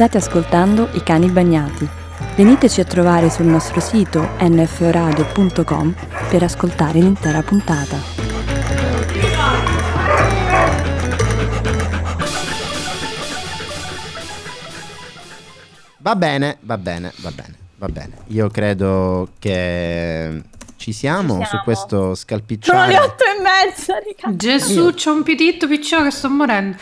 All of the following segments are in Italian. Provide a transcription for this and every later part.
State ascoltando I cani bagnati. Veniteci a trovare sul nostro sito nforadio.com per ascoltare l'intera puntata. Va bene, va bene, va bene, va bene. Io credo che ci siamo, Ci su siamo. questo Sono scalpicciare. le otto e mezza, raga. Gesù, c'ho un pititto piccino che sto morendo.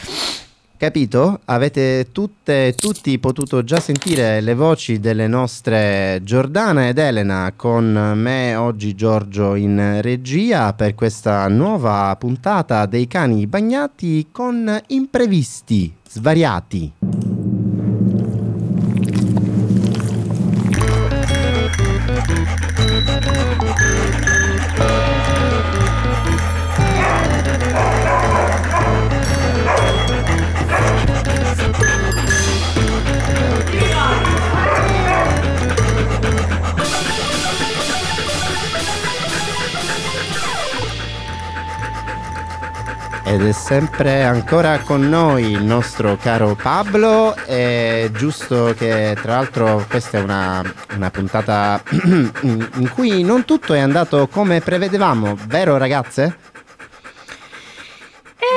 Capito? Avete tutte e tutti potuto già sentire le voci delle nostre Giordana ed Elena con me oggi Giorgio in regia per questa nuova puntata dei cani bagnati con imprevisti svariati. Ed è sempre ancora con noi il nostro caro Pablo. È giusto che, tra l'altro, questa è una, una puntata in cui non tutto è andato come prevedevamo, vero, ragazze?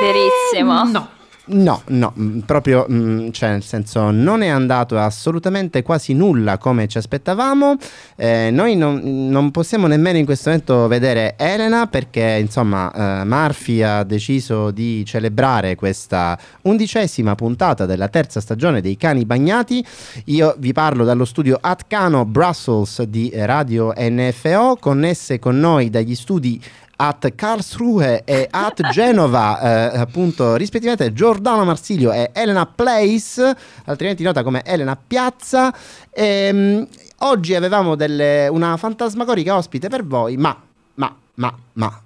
Verissimo. No. No, no, mm, proprio, mm, cioè nel senso non è andato assolutamente quasi nulla come ci aspettavamo. Eh, noi non, non possiamo nemmeno in questo momento vedere Elena perché insomma eh, Murphy ha deciso di celebrare questa undicesima puntata della terza stagione dei Cani Bagnati. Io vi parlo dallo studio Atcano Brussels di Radio NFO, connesse con noi dagli studi at Karlsruhe e at Genova, eh, appunto rispettivamente Giordano Marsilio e Elena Place, altrimenti nota come Elena Piazza. Ehm, oggi avevamo delle- una fantasmagorica ospite per voi, ma, ma, ma, ma.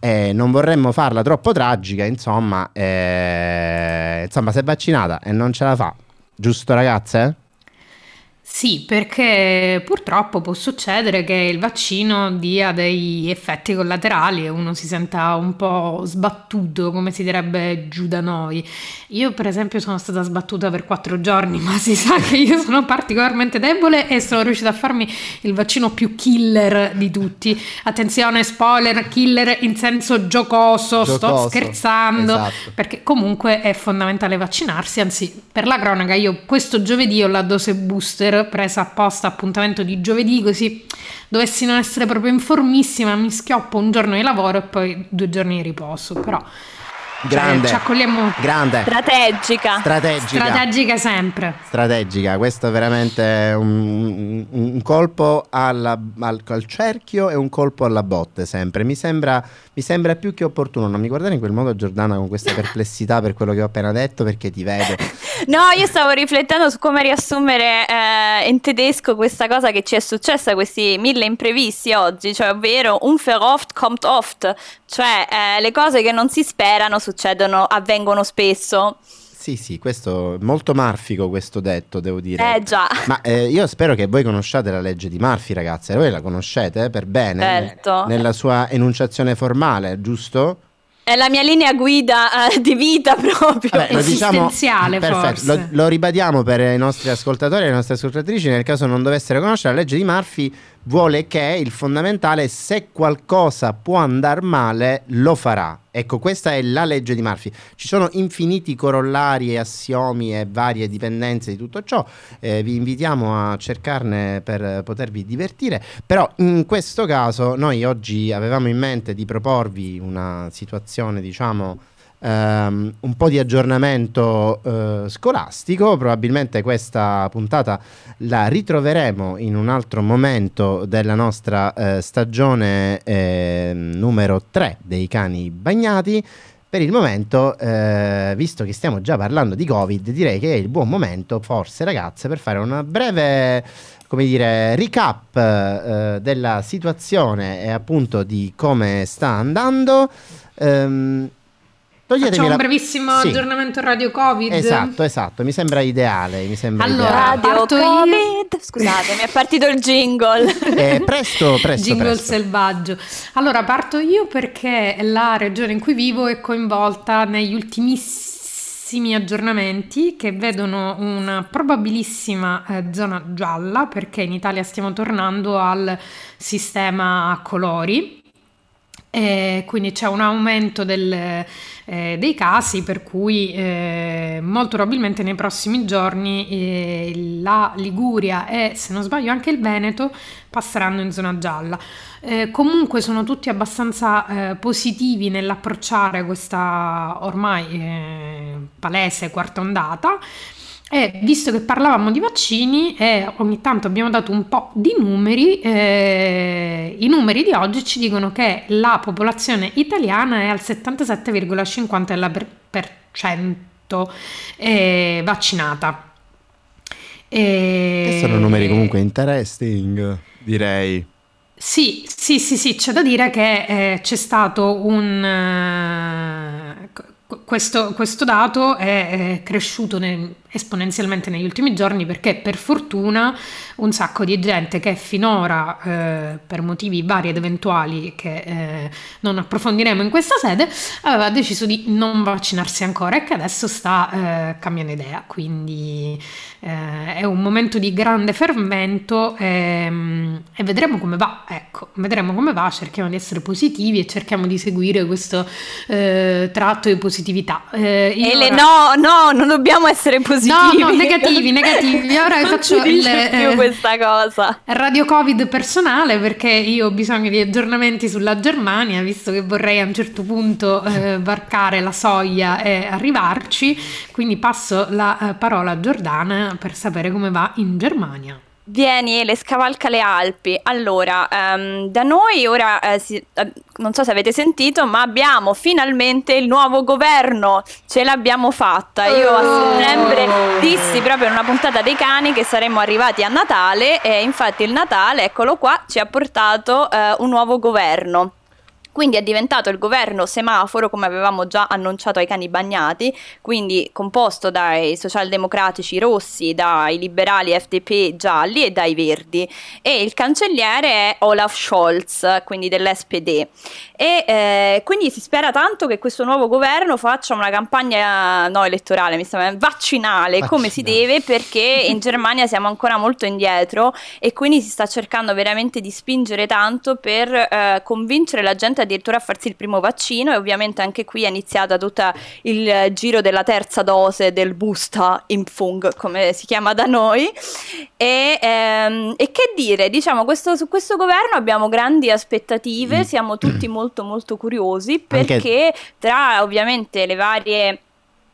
eh, non vorremmo farla troppo tragica, insomma, eh, insomma, si è vaccinata e non ce la fa, giusto ragazze? Sì, perché purtroppo può succedere che il vaccino dia dei effetti collaterali e uno si senta un po' sbattuto, come si direbbe giù da noi. Io, per esempio, sono stata sbattuta per quattro giorni, ma si sa che io sono particolarmente debole e sono riuscita a farmi il vaccino più killer di tutti. Attenzione, spoiler, killer in senso giocoso, sto Giocoso, scherzando. esatto. Perché comunque è fondamentale vaccinarsi, anzi per la cronaca io questo giovedì ho la dose booster presa apposta appuntamento di giovedì così dovessi non essere proprio informissima mi schioppo un giorno di lavoro e poi due giorni di riposo, però cioè, Grande, ci accogliamo grande, Strategica. strategica. strategica sempre. strategica. Questo è veramente un, un- un colpo alla- al, al cerchio e un colpo alla botte sempre. Mi sembra, mi sembra più che opportuno. Non mi guardare in quel modo, Giordana, con questa perplessità per quello che ho appena detto, perché ti vedo. No, io stavo riflettendo su come riassumere eh, in tedesco questa cosa che ci è successa, questi mille imprevisti oggi, cioè ovvero un verhofft kommt oft, cioè eh, le cose che non si sperano succedono, avvengono spesso. Sì, sì, questo è molto marfico questo detto, devo dire. Eh già, Ma eh, io spero che voi conosciate la legge di Murphy, ragazze. Voi la conoscete eh, per bene? Certo. Nella sua enunciazione formale, giusto? è la mia linea guida eh, di vita proprio. Vabbè, lo diciamo- Esistenziale, perfetto, forse. Lo, lo ribadiamo per i nostri ascoltatori e le nostre ascoltatrici. Nel caso non dovessero conoscere, la legge di Murphy vuole che il fondamentale, se qualcosa può andare male, lo farà. Ecco, questa è la legge di Murphy. Ci sono infiniti corollari e assiomi e varie dipendenze di tutto ciò. Eh, vi invitiamo a cercarne per potervi divertire. Però in questo caso noi oggi avevamo in mente di proporvi una situazione, diciamo, ehm, un po' di aggiornamento eh, scolastico. Probabilmente questa puntata la ritroveremo in un altro momento della nostra eh, stagione eh, numero 3 dei cani bagnati. Per il momento, eh, visto che stiamo già parlando di Covid, direi che è il buon momento, forse ragazze, per fare una breve, come dire, recap eh, della situazione e appunto di come sta andando. Ehm, toglietemi Facciamo la- un brevissimo Sì. aggiornamento radio Covid. Esatto, esatto, mi sembra ideale. Mi sembra Allora, ideale. Radio parto io. Covid. Scusate, mi è partito il jingle. Eh, presto, presto, Jingle presto. selvaggio. Allora, parto io perché la regione in cui vivo è coinvolta negli ultimissimi aggiornamenti che vedono una probabilissima eh, zona gialla perché in Italia stiamo tornando al sistema a colori e quindi c'è un aumento del, eh, dei casi per cui eh, molto probabilmente nei prossimi giorni eh, la Liguria e se non sbaglio anche il Veneto passeranno in zona gialla. Eh, comunque sono tutti abbastanza eh, positivi nell'approcciare questa ormai eh, palese quarta ondata e visto che parlavamo di vaccini e ogni tanto abbiamo dato un po' di numeri, eh, i numeri di oggi ci dicono che la popolazione italiana è al 77,50% eh, vaccinata. E... Sono numeri comunque interesting, direi. Sì, sì, sì, sì, c'è da dire che eh, c'è stato un... Uh, questo, questo, dato è, è cresciuto nel, esponenzialmente negli ultimi giorni perché per fortuna un sacco di gente che finora eh, per motivi vari ed eventuali che eh, non approfondiremo in questa sede aveva deciso di non vaccinarsi ancora e che adesso sta eh, cambiando idea. Quindi eh, è un momento di grande fermento e, ehm, e, vedremo come va ecco. Vedremo come va cerchiamo di essere positivi e cerchiamo di seguire questo eh, tratto di positività. Eh, Ele no no non dobbiamo essere positivi positivi. No, no, negativi, negativi. Ora vi faccio il, eh, questa cosa. radio Covid personale perché io ho bisogno di aggiornamenti sulla Germania, visto che vorrei a un certo punto eh, varcare la soglia e arrivarci. Quindi passo la eh, parola a Giordana per sapere come va in Germania. Vieni e le scavalca le Alpi. Allora, um, da noi ora, eh, si, eh, non so se avete sentito, ma abbiamo finalmente il nuovo governo. Ce l'abbiamo fatta. Io a oh. settembre dissi proprio in una puntata dei cani che saremmo arrivati a Natale e infatti il Natale, eccolo qua, ci ha portato eh, un nuovo governo. Quindi è diventato il governo semaforo, come avevamo già annunciato ai cani bagnati, quindi composto dai socialdemocratici rossi, dai liberali FDP gialli e dai verdi. E il cancelliere è Olaf Scholz, quindi dell'SPD. E eh, quindi si spera tanto che questo nuovo governo faccia una campagna no elettorale, mi sembra vaccinale, vaccinale, come si deve, perché in Germania siamo ancora molto indietro e quindi si sta cercando veramente di spingere tanto per eh, convincere la gente addirittura a farsi il primo vaccino e ovviamente anche qui è iniziata tutto il giro della terza dose del Busta Impfung, come si chiama da noi. E, ehm, e che dire, diciamo, questo, su questo governo abbiamo grandi aspettative, mm. siamo tutti molto molto curiosi perché anche... tra ovviamente le varie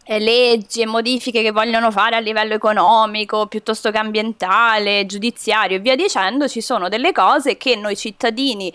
eh, leggi e modifiche che vogliono fare a livello economico piuttosto che ambientale, giudiziario e via dicendo, ci sono delle cose che noi cittadini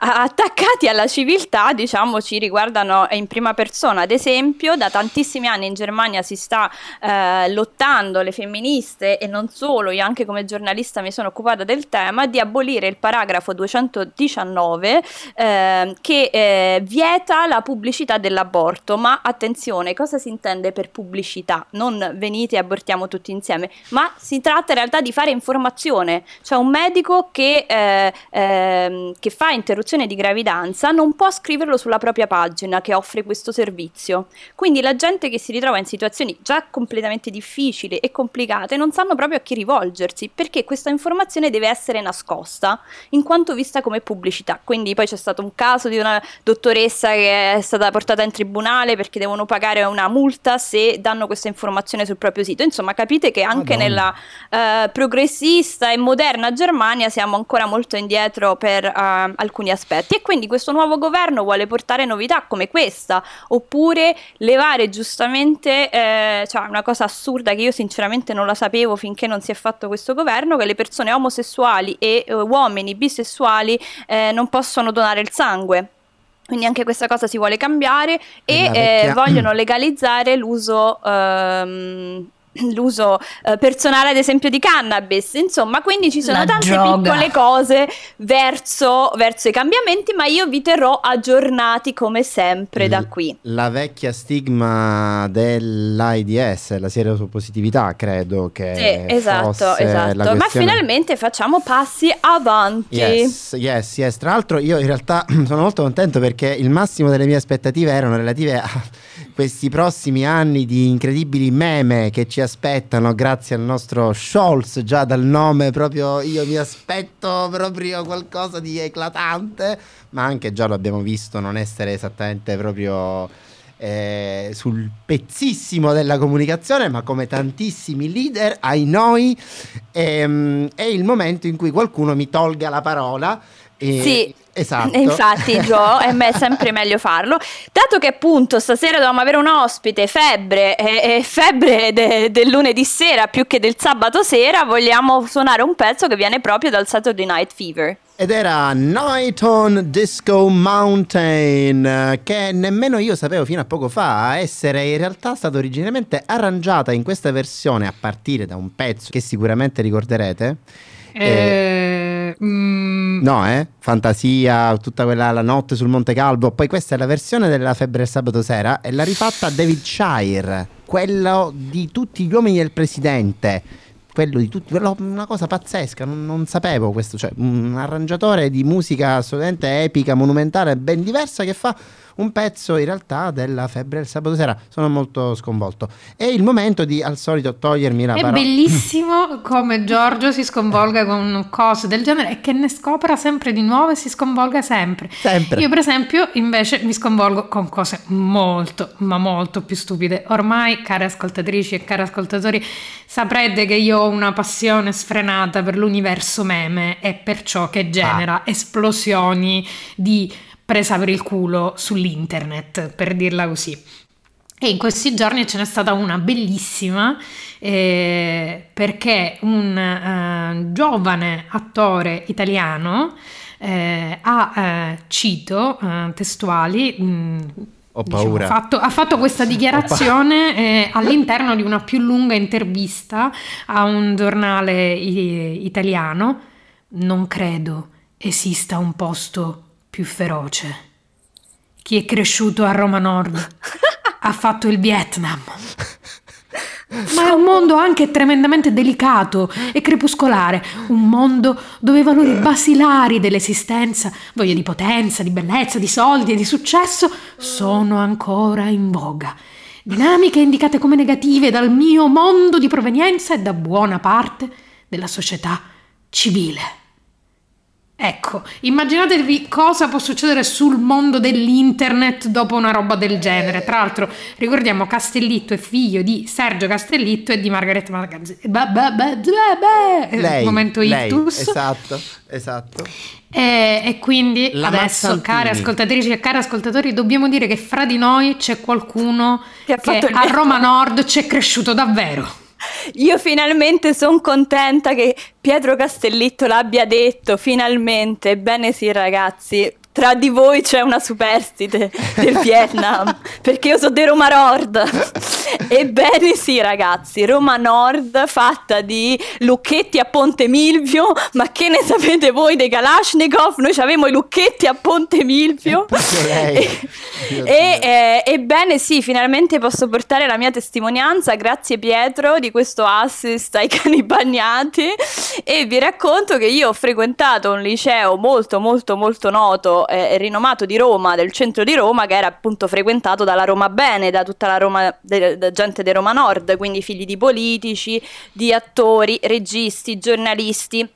attaccati alla civiltà, diciamo, ci riguardano in prima persona. Ad esempio, da tantissimi anni in Germania si sta eh, lottando le femministe e non solo, io anche come giornalista mi sono occupata del tema, di abolire il paragrafo 219 eh, che eh, vieta la pubblicità dell'aborto. Ma attenzione, cosa si intende per pubblicità? Non venite e abortiamo tutti insieme, ma si tratta in realtà di fare informazione. Cioè un medico che, eh, ehm, che fa interruzione interruzione di gravidanza non può scriverlo sulla propria pagina che offre questo servizio. Quindi la gente che si ritrova in situazioni già completamente difficili e complicate non sanno proprio a chi rivolgersi perché questa informazione deve essere nascosta in quanto vista come pubblicità. Quindi poi c'è stato un caso di una dottoressa che è stata portata in tribunale perché devono pagare una multa se danno questa informazione sul proprio sito. Insomma, capite che anche Madonna. nella uh, progressista e moderna Germania siamo ancora molto indietro per uh, alcuni aspetti aspetti e quindi questo nuovo governo vuole portare novità come questa oppure levare giustamente eh, cioè una cosa assurda che io sinceramente non la sapevo finché non si è fatto questo governo che le persone omosessuali e eh, uomini bisessuali eh, non possono donare il sangue. Quindi anche questa cosa si vuole cambiare e eh, vogliono legalizzare l'uso ehm, l'uso eh, personale ad esempio di cannabis insomma quindi ci sono La tante droga. piccole cose verso, verso i cambiamenti ma io vi terrò aggiornati come sempre da qui La vecchia stigma dell'AIDS, la seropositività, credo che sì, esatto, fosse esatto. la Ma finalmente facciamo passi avanti. Yes, yes, yes. Tra l'altro io in realtà sono molto contento perché il massimo delle mie aspettative erano relative a questi prossimi anni di incredibili meme che ci aspettano grazie al nostro Scholz, già dal nome proprio io mi aspetto proprio qualcosa di eclatante, ma anche già lo abbiamo visto non essere esattamente proprio eh, sul pezzissimo della comunicazione, ma come tantissimi leader, ai noi, ehm, è il momento in cui qualcuno mi tolga la parola. E, Sì, esatto. E infatti, Gio, è me- sempre meglio farlo. Dato che appunto stasera dovevamo avere un ospite, febbre, e, e febbre de- del lunedì sera più che del sabato sera, vogliamo suonare un pezzo che viene proprio dal Saturday Night Fever. Ed era Night on Disco Mountain, eh, che nemmeno io sapevo fino a poco fa essere in realtà stata originariamente arrangiata in questa versione a partire da un pezzo che sicuramente ricorderete. Eh, mm, No, eh? Fantasia, tutta quella la notte sul Monte Calvo. Poi questa è la versione della febbre del sabato sera e l'ha rifatta David Shire, quello di tutti gli uomini del presidente. Quello di tutti, una cosa pazzesca, non, non sapevo questo. Cioè, un arrangiatore di musica assolutamente epica, monumentale, ben diversa che fa un pezzo in realtà della febbre del sabato sera. Sono molto sconvolto. È il momento di al solito togliermi la È parola. bellissimo come Giorgio si sconvolga con cose del genere e che ne scopra sempre di nuovo e si sconvolga sempre. Sempre. Io per esempio invece mi sconvolgo con cose molto ma molto più stupide. Ormai care ascoltatrici e cari ascoltatori saprete che io ho una passione sfrenata per l'universo meme e per ciò che genera esplosioni di presa per il culo sull'internet, per dirla così. E in questi giorni ce n'è stata una bellissima eh, perché un eh, giovane attore italiano eh, ha, eh, cito eh, testuali, mh, Ho diciamo, paura. fatto- ha fatto questa dichiarazione eh, all'interno di una più lunga intervista a un giornale i- italiano. Non credo esista un posto più feroce. Chi è cresciuto a Roma Nord ha fatto il Vietnam. Ma è un mondo anche tremendamente delicato e crepuscolare, un mondo dove i valori basilari dell'esistenza, voglia di potenza, di bellezza, di soldi e di successo, sono ancora in voga. Dinamiche indicate come negative dal mio mondo di provenienza e da buona parte della società civile. Ecco, immaginatevi cosa può succedere sul mondo dell'internet dopo una roba del genere. Tra l'altro, ricordiamo Castellitto è figlio di Sergio Castellitto e di Margaret Magazzi. Ba- ba- ba- ba- ba- Lei, momento lei, ictus. esatto, esatto. E, e quindi La adesso, Mazzantini. care ascoltatrici e cari ascoltatori, dobbiamo dire che fra di noi c'è qualcuno Che che, a. Roma Nord c'è cresciuto davvero. Io finalmente sono contenta che Pietro Castellitto l'abbia detto, finalmente. Ebbene sì ragazzi, tra di voi c'è una superstite del Vietnam, perché io sono di Roma Nord. Ebbene sì ragazzi, Roma Nord fatta di lucchetti a Ponte Milvio, ma che ne sapete voi dei Kalashnikov? Noi avevamo i lucchetti a Ponte Milvio. e, eh, ebbene sì, finalmente posso portare la mia testimonianza, grazie Pietro, di questo assist ai cani bagnati e vi racconto che io ho frequentato un liceo molto molto molto noto eh, rinomato di Roma, del centro di Roma, che era appunto frequentato dalla Roma Bene, da tutta la Roma, de- da gente di Roma Nord, quindi figli di politici, di attori, registi, giornalisti.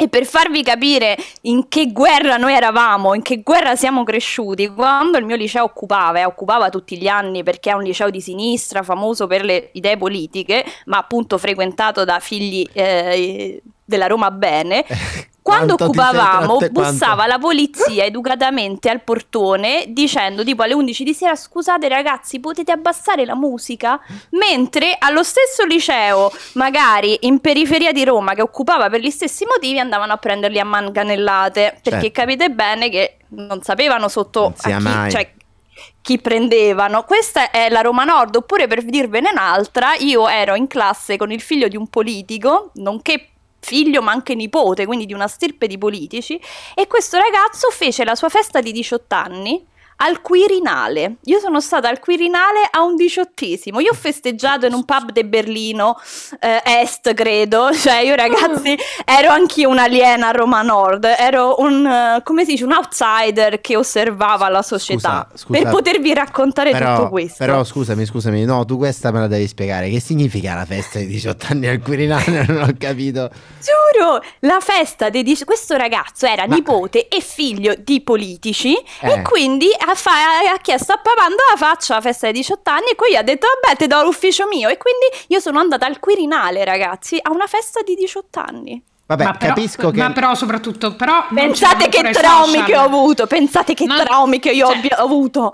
E per farvi capire in che guerra noi eravamo, in che guerra siamo cresciuti, quando il mio liceo occupava, e occupava tutti gli anni perché è un liceo di sinistra, famoso per le idee politiche, ma appunto frequentato da figli eh, della Roma Bene, quando Quanto occupavamo tratte- bussava la polizia educatamente al portone dicendo tipo alle 11 di sera scusate ragazzi potete abbassare la musica mentre allo stesso liceo magari in periferia di Roma che occupava per gli stessi motivi andavano a prenderli a manganellate perché Certo. capite bene che non sapevano sotto Non chi, cioè, chi prendevano. Questa è la Roma Nord, oppure per dirvene un'altra, io ero in classe con il figlio di un politico, nonché figlio ma anche nipote, quindi di una stirpe di politici, e questo ragazzo fece la sua festa di 18 anni al Quirinale. Io sono stata al Quirinale a un diciottesimo. Io ho festeggiato in un pub di Berlino eh, Est, credo. Cioè, io ragazzi, ero anch'io un'aliena a Roma Nord. Ero un, uh, come si dice, un outsider che osservava la società. Scusa, scusa, per potervi raccontare però, tutto questo. Però scusami, scusami, no, tu questa me la devi spiegare. Che significa la festa di 18 anni al Quirinale? non ho capito. Giuro, la festa di questo ragazzo era Ma... nipote e figlio di politici eh. e quindi ha, fa- ha, chiesto a papà dove faccio la festa dei 18 anni e poi gli ha detto vabbè ti do l'ufficio mio e quindi io sono andata al Quirinale ragazzi a una festa di 18 anni. Vabbè, ma però, capisco che... Ma però soprattutto... Però pensate che traumi che ho avuto, pensate che non... traumi che io cioè, ho avuto.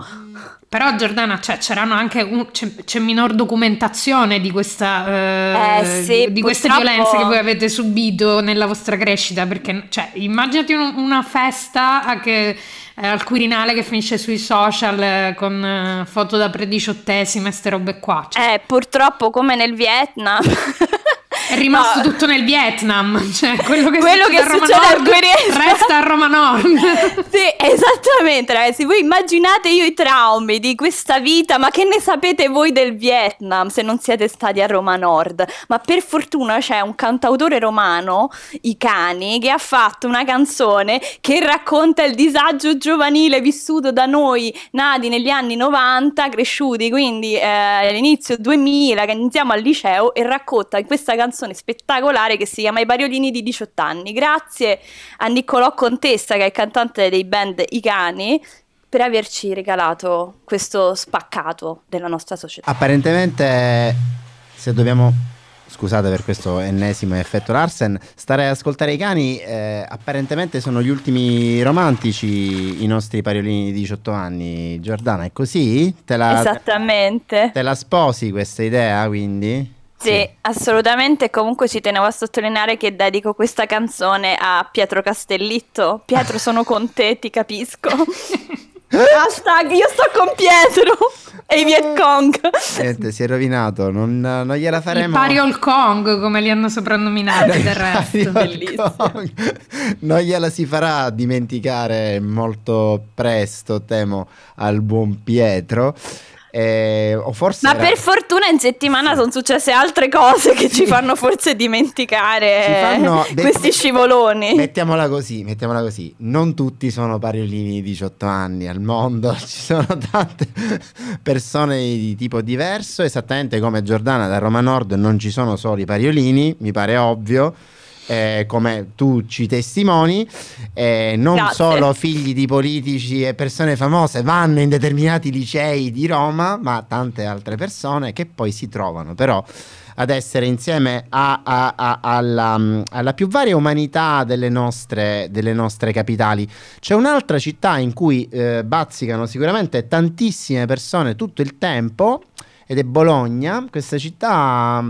Però Giordana, cioè, c'erano anche un, c'è, c'è, minor documentazione di, questa, eh, eh, sì, di queste violenze che voi avete subito nella vostra crescita, perché cioè, immaginati un, una festa che eh, al Quirinale che finisce sui social eh, con eh, foto da prediciottesima e ste robe qua. Cioè. Eh, purtroppo come nel Vietnam. È rimasto no. tutto nel Vietnam, cioè quello che, quello che succede al Nord resta a Roma Nord. sì, esattamente, ragazzi. Voi immaginate io i traumi di questa vita, ma che ne sapete voi del Vietnam se non siete stati a Roma Nord? Ma per fortuna c'è un cantautore romano, I Cani, che ha fatto una canzone che racconta il disagio giovanile vissuto da noi, nati negli anni 90, cresciuti quindi eh, all'inizio 2000, che iniziamo al liceo, e racconta in questa canzone canzone spettacolare che si chiama I Bariolini di 18 anni. Grazie a Niccolò Contessa, che è il cantante dei band I Cani, per averci regalato questo spaccato della nostra società. Apparentemente, se dobbiamo scusate per questo ennesimo effetto Larsen, stare ad ascoltare i cani, eh, apparentemente sono gli ultimi romantici i nostri pariolini di 18 anni. Giordana, è così? Te la, Esattamente. Te la sposi questa idea, quindi? Sì, assolutamente. Comunque ci tenevo a sottolineare che dedico questa canzone a Pietro Castellitto. Pietro, sono con te, ti capisco. Hashtag io sto con Pietro e i Viet Cong. Niente, si è rovinato, non, non gliela faremo. Il Pariol Kong, come li hanno soprannominati del resto. Bellissimo. Non gliela si farà dimenticare molto presto, temo, al buon Pietro. Eh, o forse Ma era... per fortuna in settimana sono successe altre cose che ci fanno forse dimenticare fanno... questi scivoloni. Mettiamola così, mettiamola così. Non tutti sono pariolini di 18 anni al mondo, ci sono tante persone di tipo diverso, esattamente come Giordana da Roma Nord non ci sono solo i pariolini, mi pare ovvio eh, come tu ci testimoni, eh, non Grazie. solo figli di politici e persone famose vanno in determinati licei di Roma, ma tante altre persone che poi si trovano però ad essere insieme a, a, a, alla, alla, più varia umanità delle nostre, delle nostre, capitali. C'è un'altra città in cui eh, bazzicano sicuramente tantissime persone tutto il tempo ed è Bologna, questa città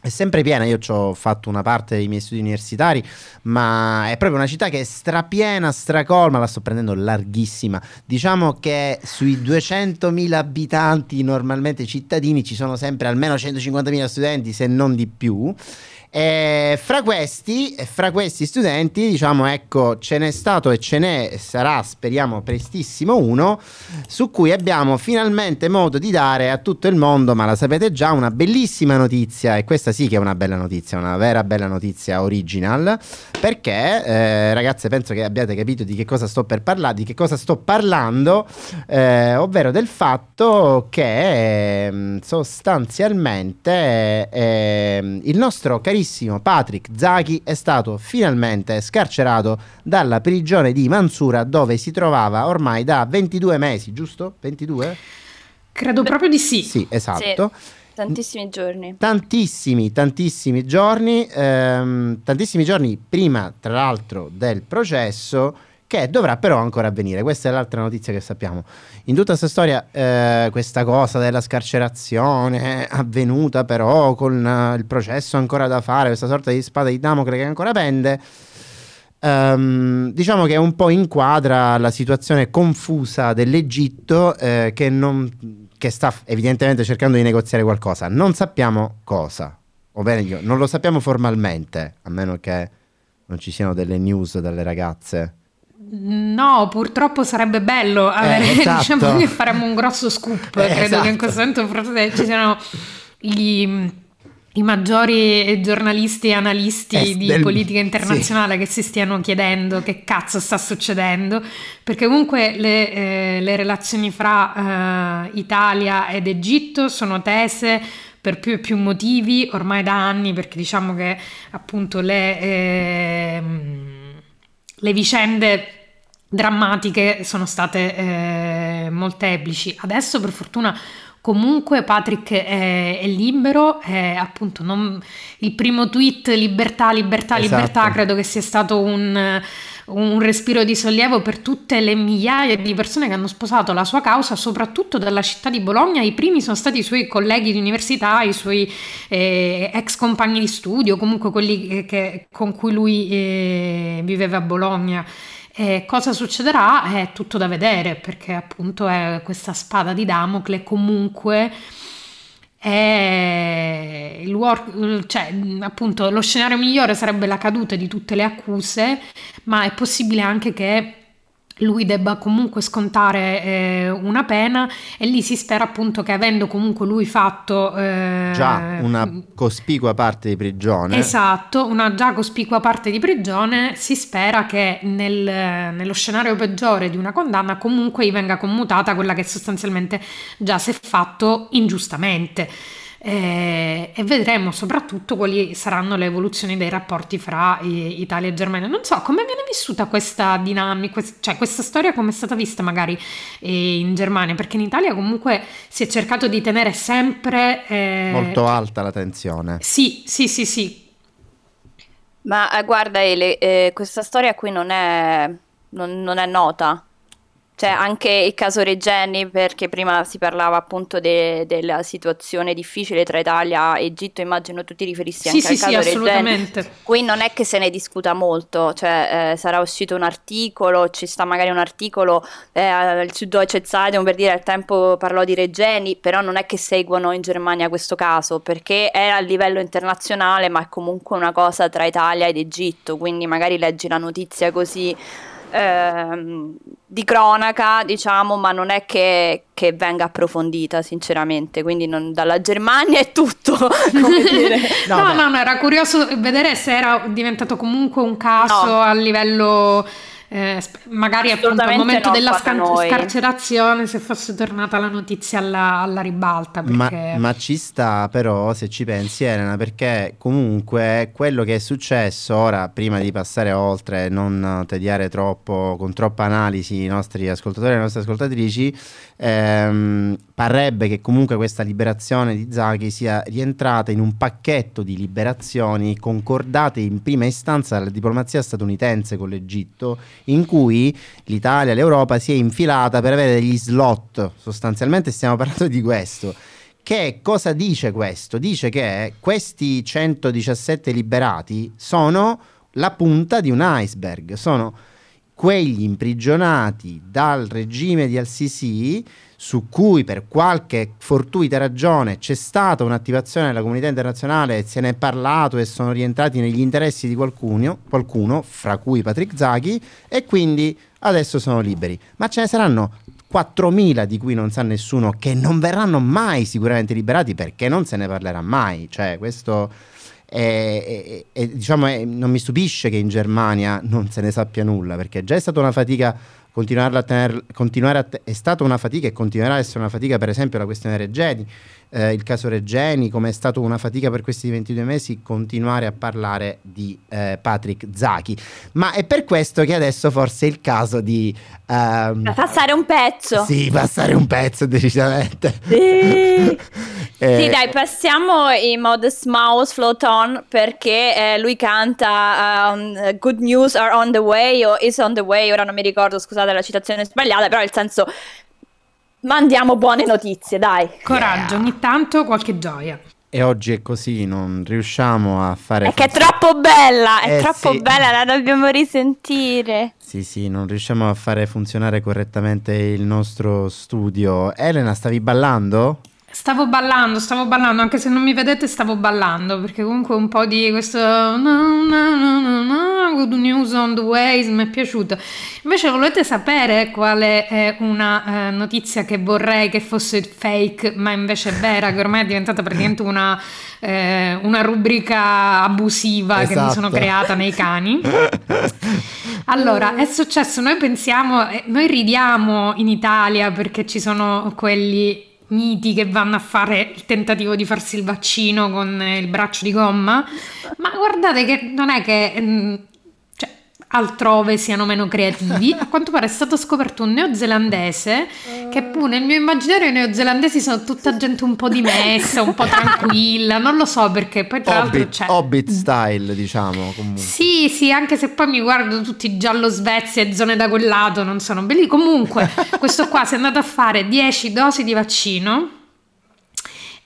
è sempre piena, io ci ho fatto una parte dei miei studi universitari, ma è proprio una città che è strapiena, stracolma, la sto prendendo larghissima. Diciamo che sui 200.000 abitanti normalmente cittadini ci sono sempre almeno 150.000 studenti, se non di più. E fra questi, fra questi studenti, diciamo, ecco, ce n'è stato e ce n'è, sarà, speriamo, prestissimo uno, su cui abbiamo finalmente modo di dare a tutto il mondo, ma la sapete già, una bellissima notizia, e questa sì che è una bella notizia, una vera bella notizia original, perché, eh, ragazze, penso che abbiate capito di che cosa sto per parlare, di che cosa sto parlando, eh, ovvero del fatto che eh, sostanzialmente eh, il nostro carissimo carissimo Patrick Zaki è stato finalmente scarcerato dalla prigione di Mansura dove si trovava ormai da 22 mesi, giusto? 22? Credo proprio di sì. Sì, esatto. Sì. Tantissimi giorni. Tantissimi, tantissimi giorni, ehm, tantissimi giorni prima, tra l'altro, del processo che dovrà però ancora avvenire. Questa è l'altra notizia che sappiamo. In tutta questa storia, eh, questa cosa della scarcerazione avvenuta però con uh, il processo ancora da fare, questa sorta di spada di Damocle che ancora pende. Um, diciamo che un po' inquadra la situazione confusa dell'Egitto eh, che, non, che sta evidentemente cercando di negoziare qualcosa. Non sappiamo cosa, o meglio, non lo sappiamo formalmente, a meno che non ci siano delle news dalle ragazze. No, purtroppo sarebbe bello avere, eh, esatto. diciamo che faremmo un grosso scoop, eh, credo esatto. che in questo momento forse ci siano gli i maggiori giornalisti e analisti eh, di del... politica internazionale sì. che si stiano chiedendo che cazzo sta succedendo, perché comunque le, eh, le relazioni fra eh, Italia ed Egitto sono tese per più e più motivi ormai da anni, perché diciamo che appunto le, ehm, le vicende drammatiche sono state eh, molteplici. Adesso per fortuna Comunque Patrick è, è libero, è appunto non, il primo tweet libertà, libertà, esatto. libertà, credo che sia stato un, un respiro di sollievo per tutte le migliaia di persone che hanno sposato la sua causa, soprattutto dalla città di Bologna. I primi sono stati i suoi colleghi di università, i suoi eh, ex compagni di studio, comunque quelli che, con cui lui eh, viveva a Bologna. E cosa succederà è tutto da vedere perché appunto è questa spada di Damocle comunque è il work, cioè appunto lo scenario migliore sarebbe la caduta di tutte le accuse, ma è possibile anche che lui debba comunque scontare eh, una pena e lì si spera appunto che avendo comunque lui fatto eh, già una cospicua parte di prigione. Esatto una già cospicua parte di prigione si spera che nel, nello scenario peggiore di una condanna comunque gli venga commutata quella che sostanzialmente già si è fatto ingiustamente eh, e vedremo soprattutto quali saranno le evoluzioni dei rapporti fra Italia e Germania. Non so come viene vissuta questa dinamica, cioè questa storia come è stata vista magari eh, in Germania, perché in Italia comunque si è cercato di tenere sempre... Eh... Molto alta la tensione. Sì, sì, sì, sì. Ma eh, guarda Ele, eh, questa storia qui non è, non, non è nota. Cioè anche il caso Regeni, perché prima si parlava appunto de- della situazione difficile tra Italia e Egitto, immagino tu ti riferissi anche sì, al sì, caso sì, assolutamente. Qui non è che se ne discuta molto, cioè eh, sarà uscito un articolo, ci sta magari un articolo eh, al Süddeutsche Zeitung per dire al tempo parlò di Regeni, però non è che seguono in Germania questo caso, perché è a livello internazionale, ma è comunque una cosa tra Italia ed Egitto, quindi magari leggi la notizia così ehm, di cronaca, diciamo, ma non è che, che venga approfondita, sinceramente. Quindi non, dalla Germania è tutto. no, no, no, no, era curioso vedere se era diventato comunque un caso no. a livello eh, magari appunto al momento della scan- scarcerazione se fosse tornata la notizia alla, alla ribalta. Perché... Ma, ma, ci sta però se ci pensi Elena perché comunque quello che è successo ora prima di passare oltre non tediare troppo con troppa analisi i nostri ascoltatori e le nostre ascoltatrici ehm, parrebbe che comunque questa liberazione di Zaghi sia rientrata in un pacchetto di liberazioni concordate in prima istanza dalla diplomazia statunitense con l'Egitto in cui l'Italia, l'Europa si è infilata per avere degli slot, sostanzialmente stiamo parlando di questo. Che cosa dice questo? Dice che questi 117 liberati sono la punta di un iceberg, sono quegli imprigionati dal regime di Al-Sisi su cui per qualche fortuita ragione c'è stata un'attivazione della comunità internazionale, se ne è parlato e sono rientrati negli interessi di qualcuno, qualcuno fra cui Patrick Zaghi, e quindi adesso sono liberi. Ma ce ne saranno 4.000 di cui non sa nessuno che non verranno mai sicuramente liberati perché non se ne parlerà mai. Cioè, questo è, è, è, diciamo, non mi stupisce che in Germania non se ne sappia nulla perché già è stata una fatica continuare a tenere, continuare a è stata una fatica e continuerà ad essere una fatica, per esempio, la questione Reggeni, eh, il caso Reggeni, come è stato una fatica per questi 22 mesi continuare a parlare di eh, Patrick Zachi. Ma è per questo che adesso forse è il caso di... Um, passare un pezzo. Sì, passare un pezzo decisamente. Sì, eh, sì dai, passiamo in Modest Mouse Float On perché eh, lui canta um, Good News are on the way o is on the way, ora non mi ricordo, scusate la citazione sbagliata, però il senso mandiamo buone notizie, dai. Coraggio, yeah. ogni tanto qualche gioia. E oggi è così, non riusciamo a fare... È che è troppo bella, è Eh, troppo sì. bella, la dobbiamo risentire. Sì, sì, non riusciamo a fare funzionare correttamente il nostro studio. Elena, stavi ballando? Stavo ballando, stavo ballando, anche se non mi vedete stavo ballando, perché comunque un po' di questo no, no, no, no, no, good news on the ways mi è piaciuto. Invece volete sapere quale è una eh, notizia che vorrei che fosse fake, ma invece è vera, che ormai è diventata praticamente una, eh, una rubrica abusiva che mi Esatto. sono creata nei cani? Allora, è successo, noi pensiamo, eh, noi ridiamo in Italia perché ci sono quelli miti che vanno a fare il tentativo di farsi il vaccino con il braccio di gomma, ma guardate che non è che mm, altrove siano meno creativi. A quanto pare è stato scoperto un neozelandese che pure nel mio immaginario i neozelandesi sono tutta gente un po' dimessa, un po' tranquilla, non lo so perché poi tra l'altro Hobbit, c'è... Hobbit style, diciamo, comunque. Sì, sì, anche se poi mi guardo tutti giallo Svezia e zone da quel lato, non sono belli. Comunque, questo qua si è andato a fare 10 dosi di vaccino.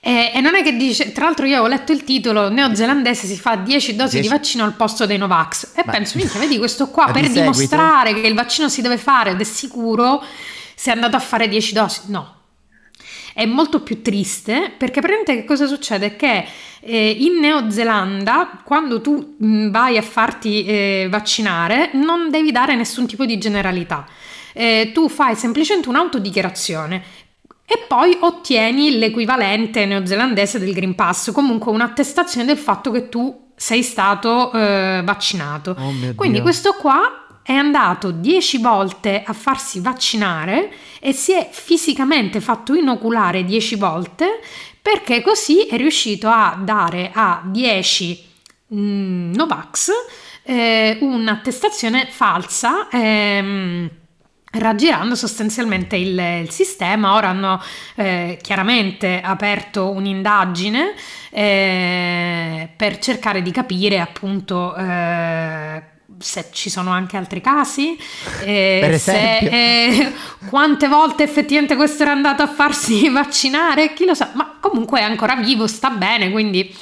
E, e non è che dice, tra l'altro io avevo letto il titolo, neozelandese si fa 10 dosi 10 di vaccino al posto dei Novax. E Ma- penso, minchia, vedi questo qua per seguito? dimostrare che il vaccino si deve fare ed è sicuro, si è andato a fare 10 dosi. No, è molto più triste perché praticamente che cosa succede? Che eh, in Neozelanda quando tu mh, vai a farti eh, vaccinare non devi dare nessun tipo di generalità. Eh, tu fai semplicemente un'autodichiarazione e poi ottieni l'equivalente neozelandese del Green Pass, comunque un'attestazione del fatto che tu sei stato eh, vaccinato. Oh Quindi Dio. questo qua è andato 10 volte a farsi vaccinare e si è fisicamente fatto inoculare 10 volte perché così è riuscito a dare a 10 mm, Novax eh, un'attestazione falsa. ehm, raggirando sostanzialmente il, il sistema. Ora hanno eh, chiaramente aperto un'indagine eh, per cercare di capire appunto eh, se ci sono anche altri casi, eh, Per se, eh, quante volte effettivamente questo era andato a farsi vaccinare, chi lo sa, ma comunque è ancora vivo, sta bene, quindi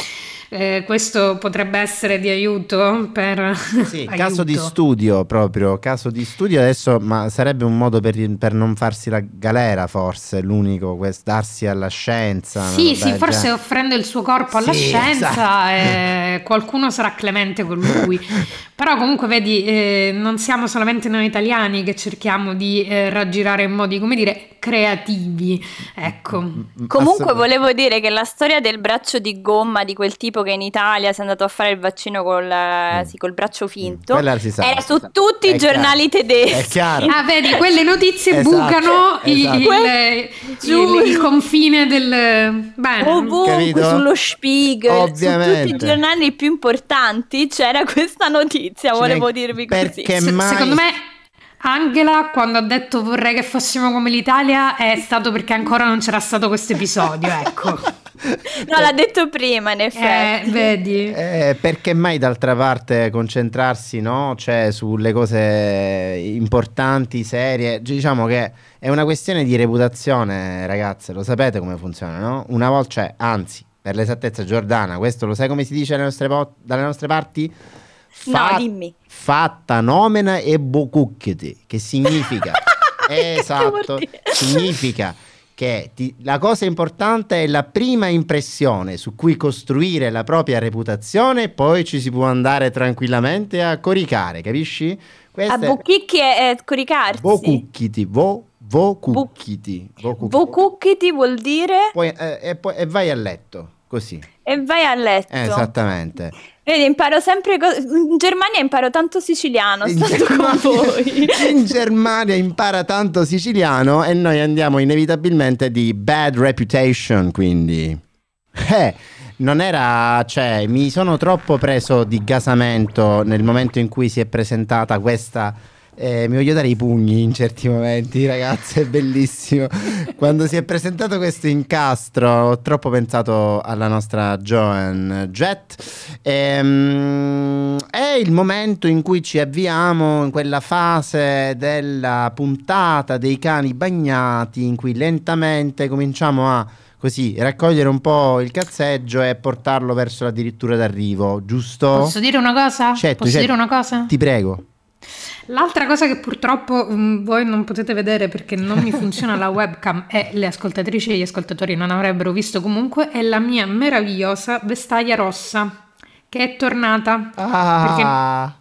eh, questo potrebbe essere di aiuto per... Sì, caso di aiuto. studio proprio, caso di studio adesso, ma sarebbe un modo per, per non farsi la galera forse, l'unico, quest- darsi alla scienza. Sì, sì, forse genere. offrendo il suo corpo alla Sì, scienza esatto. eh, qualcuno sarà clemente con lui. Però comunque vedi, eh, non siamo solamente noi italiani che cerchiamo di eh, raggirare in modi, come dire, creativi. Ecco. Mm, Comunque assolut- volevo dire che la storia del braccio di gomma di quel tipo che in Italia si è andato a fare il vaccino col, Mm. sì, col braccio finto era su tutti È i giornali chiaro. tedeschi. È chiaro. Ah, vedi, quelle notizie Esatto, bucano esatto. il, Que- il- il confine del... Bene. Ovunque Capito? sullo Spiegel, Ovviamente. su tutti i giornali più importanti c'era questa notizia, volevo dirvi perché così. Se- mai- Secondo me Angela quando ha detto vorrei che fossimo come l'Italia è stato perché ancora non c'era stato questo episodio, ecco. No, l'ha detto prima, in Eh, effetti. vedi? Eh, perché mai d'altra parte concentrarsi no? cioè, sulle cose importanti, serie? Diciamo che è una questione di reputazione, ragazze, lo sapete come funziona, no? Una volta, cioè, anzi, per l'esattezza, Giordana, questo lo sai come si dice dalle nostre, po- dalle nostre parti? No, dimmi. Fatta nomena e bocucchiti, che significa esatto, significa che ti- la cosa importante è la prima impressione su cui costruire la propria reputazione, poi ci si può andare tranquillamente a coricare, capisci? Questa A Bucchicchi è, è coricarsi. Vocucchiti, vo, vocucchiti, vocucchiti. Vocucchiti vuol dire Poi, eh, e, poi- e vai a letto, così. e vai a letto. Eh, esattamente. Vedi, imparo sempre cose. In Germania imparo tanto siciliano, In Germania- voi. In Germania impara tanto siciliano e noi andiamo inevitabilmente di bad reputation, quindi... Eh, non era... cioè, mi sono troppo preso di gasamento nel momento in cui si è presentata questa... eh, mi voglio dare i pugni in certi momenti, ragazzi, è bellissimo. Quando si è presentato questo incastro, ho troppo pensato alla nostra Joan Jett. Ehm, è il momento in cui ci avviamo in quella fase della puntata dei cani bagnati, in cui lentamente cominciamo a così raccogliere un po' il cazzeggio e portarlo verso la dirittura d'arrivo, giusto? Posso dire una cosa? Certo, Posso certo. dire una cosa? Ti prego. L'altra cosa che purtroppo mm, voi non potete vedere perché non mi funziona la webcam e le ascoltatrici e gli ascoltatori non avrebbero visto comunque è la mia meravigliosa vestaglia rossa che è tornata. Ah,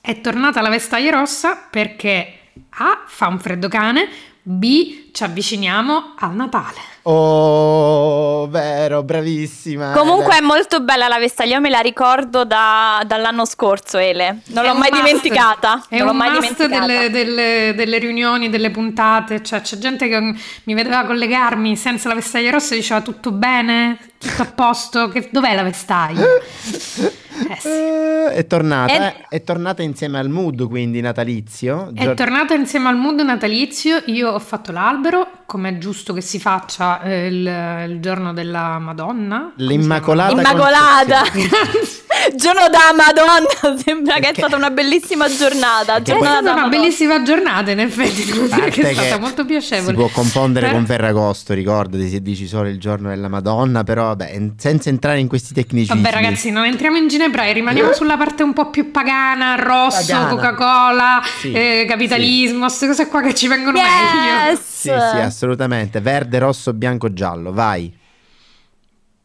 È tornata la vestaglia rossa perché A fa un freddo cane, B ci avviciniamo al Natale. oh, vero, bravissima. Comunque Eh, è molto bella la vestaglia, io me la ricordo da- dall'anno scorso, Ele. Non È l'ho mai must. dimenticata. È non l'ho un mai must dimenticata. delle, delle- delle riunioni, delle puntate. Cioè, c'è gente che mi vedeva collegarmi senza la vestaglia rossa e diceva tutto bene, tutto a posto. Che, dov'è la vestaglia? Eh sì. eh, è tornata, Ed- eh, è tornata insieme al mood quindi natalizio. È Gior- tornata insieme al mood natalizio. Io ho fatto l'albero, come è giusto che si faccia eh, il, il giorno della Madonna. L'Immacolata Immacolata. Giorno da Madonna, sembra che è Perché- stata una bellissima giornata. Perché È stata una Madonna. bellissima giornata, in effetti, devo dire che è stata che molto piacevole. Si può confondere Per- con Ferragosto, ricordati se dici solo il giorno della Madonna, però vabbè, en- senza entrare in questi tecnicismi. Vabbè ragazzi, non entriamo in ginebrai, rimaniamo sulla parte un po' più pagana, rosso, Pagana. Coca-Cola, Sì, eh, capitalismo, queste cose qua che ci vengono meglio. Yes. Sì, sì, assolutamente. Verde, rosso, bianco, giallo, vai.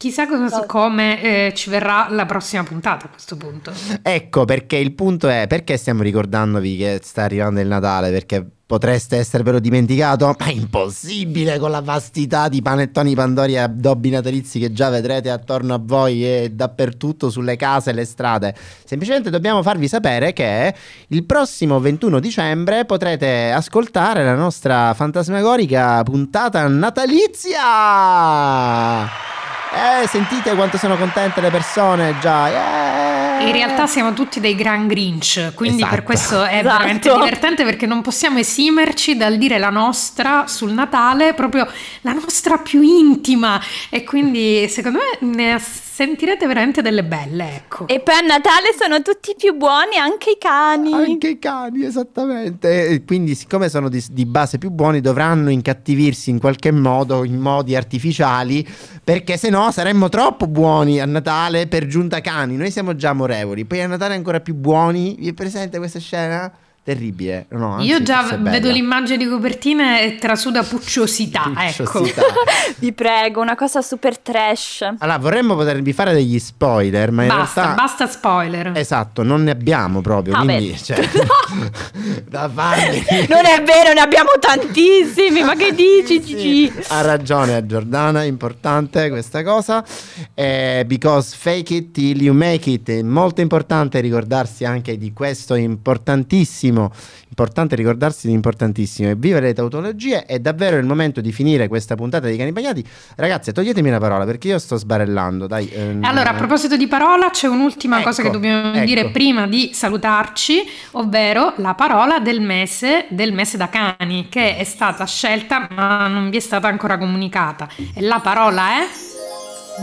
Chissà cosa, come eh, ci verrà la prossima puntata a questo punto. Ecco perché il punto è perché stiamo ricordandovi che sta arrivando il Natale? Perché potreste esservelo dimenticato? Ma è impossibile con la vastità di panettoni, pandori e addobbi natalizi che già vedrete attorno a voi e dappertutto sulle case e le strade. Semplicemente dobbiamo farvi sapere che il prossimo 21 dicembre potrete ascoltare la nostra fantasmagorica puntata natalizia. Eh, sentite quanto sono contente le persone già. Yeah. In realtà siamo tutti dei gran Grinch, quindi Esatto. per questo è Esatto. veramente divertente perché non possiamo esimerci dal dire la nostra sul Natale, proprio la nostra più intima e quindi secondo me ne sentirete veramente delle belle, ecco. E poi a Natale sono tutti più buoni, anche i cani. Anche i cani, esattamente. E quindi, siccome sono di, di base più buoni, dovranno incattivirsi in qualche modo, in modi artificiali, perché se no saremmo troppo buoni a Natale per giunta cani. Noi siamo già amorevoli, poi a Natale ancora più buoni. Vi è presente questa scena? Terribile, no? Anzi, Io già vedo l'immagine di copertina e trasuda pucciosità, ecco. Pucciosità. Vi prego, una cosa super trash. Allora, vorremmo potervi fare degli spoiler, ma in Basta, realtà... basta spoiler. Esatto, non ne abbiamo proprio, Ah, quindi... Cioè, da farli. Non è vero, ne abbiamo tantissimi, ma che dici Gigi? Ha ragione Giordana, importante questa cosa. Eh, because fake it till you make it. È molto importante ricordarsi anche di questo importantissimo. Importante ricordarsi di importantissimo. E viva le tautologie. È davvero il momento di finire questa puntata di Cani Bagnati. Ragazzi, toglietemi la parola perché io sto sbarellando. Dai, ehm, Allora, a proposito di parola, c'è un'ultima Ecco, cosa che dobbiamo ecco. dire prima di salutarci, ovvero la parola del mese, del mese da cani, che è stata scelta ma non vi è stata ancora comunicata. E la parola è...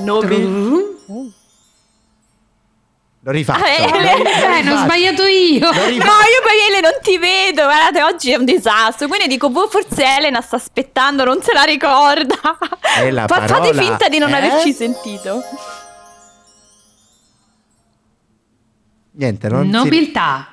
Trrrru. Lo rifaccio. Ah, eh, ri- lo Eh, non ho sbagliato io. No, rifaccio. io non ti vedo, guardate, oggi è un disastro. Quindi dico, boh, forse Elena sta aspettando, non se la ricorda. E la Fa- Fate finta di non è? averci sentito. Niente, non si- Nobiltà.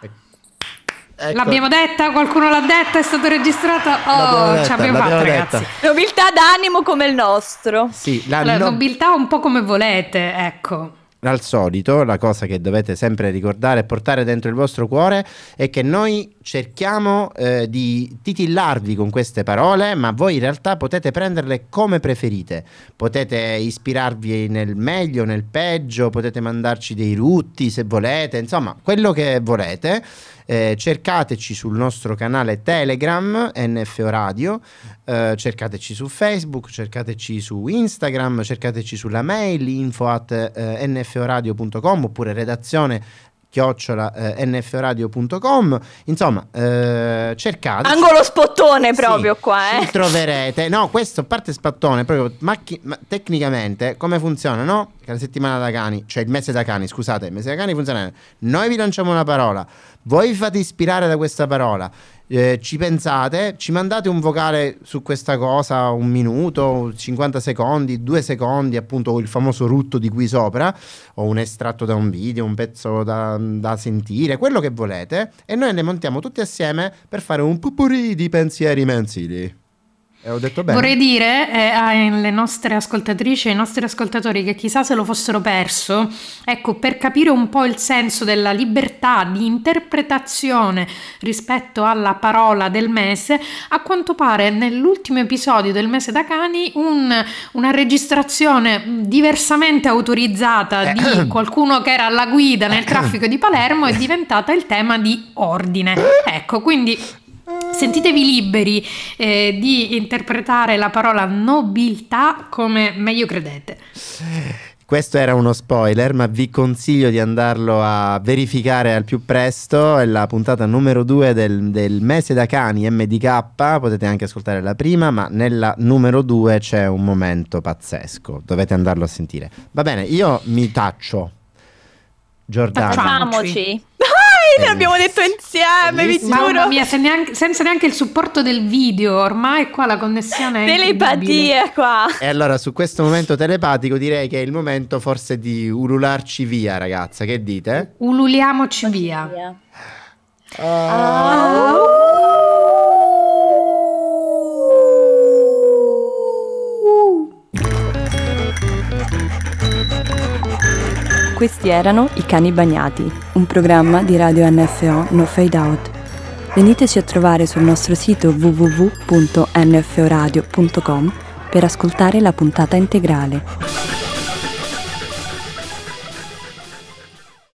Ecco. L'abbiamo detta? Qualcuno l'ha detta? È stato registrato? Oh, detta, ci abbiamo fatto, detta. ragazzi. Nobiltà d'animo come il nostro. Sì, la Allora, no- nobiltà un po' come volete, ecco. Al solito, la cosa che dovete sempre ricordare e portare dentro il vostro cuore è che noi cerchiamo eh, di titillarvi con queste parole, ma voi in realtà potete prenderle come preferite. Potete ispirarvi nel meglio, nel peggio, potete mandarci dei rutti se volete, insomma, quello che volete. Eh, cercateci sul nostro canale Telegram NFO Radio, eh, cercateci su Facebook, cercateci su Instagram, cercateci sulla mail info at eh, nforadio.com oppure redazione chiocciola eh, nforadio.com insomma eh, cercateci Angolo spottone proprio Sì, qua, eh. ci troverete. No questo parte spattone proprio macchi- ma- tecnicamente come funziona no? Che la settimana da cani cioè il mese da cani scusate il mese da cani funziona. Noi vi lanciamo una parola. Voi vi fate ispirare da questa parola eh, ci pensate, ci mandate un vocale su questa cosa, un minuto, 50 secondi, due secondi, appunto il famoso rutto di qui sopra, o un estratto da un video, un pezzo da, da sentire, quello che volete, e noi ne montiamo tutti assieme per fare un pupurri di pensieri mensili. E ho detto bene. Vorrei dire eh, alle nostre ascoltatrici e ai nostri ascoltatori che chissà se lo fossero perso, ecco, per capire un po' il senso della libertà di interpretazione rispetto alla parola del mese, a quanto pare nell'ultimo episodio del mese da cani un, una registrazione diversamente autorizzata di Eh. qualcuno che era alla guida nel traffico di Palermo è diventata il tema di ordine. Ecco, quindi Sentitevi liberi eh, di interpretare la parola nobiltà come meglio credete. Questo era uno spoiler, ma vi consiglio di andarlo a verificare al più presto. È la puntata numero 2 del, del mese da cani MDK. Potete anche ascoltare la prima, ma nella numero 2 c'è un momento pazzesco. Dovete andarlo a sentire. Va bene, io mi taccio. Giordano. Tacciamo. Facciamoci. Dai, l'abbiamo detto insieme, vi giuro. Mamma mia, se neanche- senza neanche il supporto del video, ormai qua la connessione è. Telepatia qua. E allora su questo momento telepatico direi che è il momento forse di ulularci via, ragazza. Che dite? Ululiamoci via. Questi erano I Cani Bagnati, un programma di Radio NFO No Fade Out. Veniteci a trovare sul nostro sito www.nforadio.com per ascoltare la puntata integrale.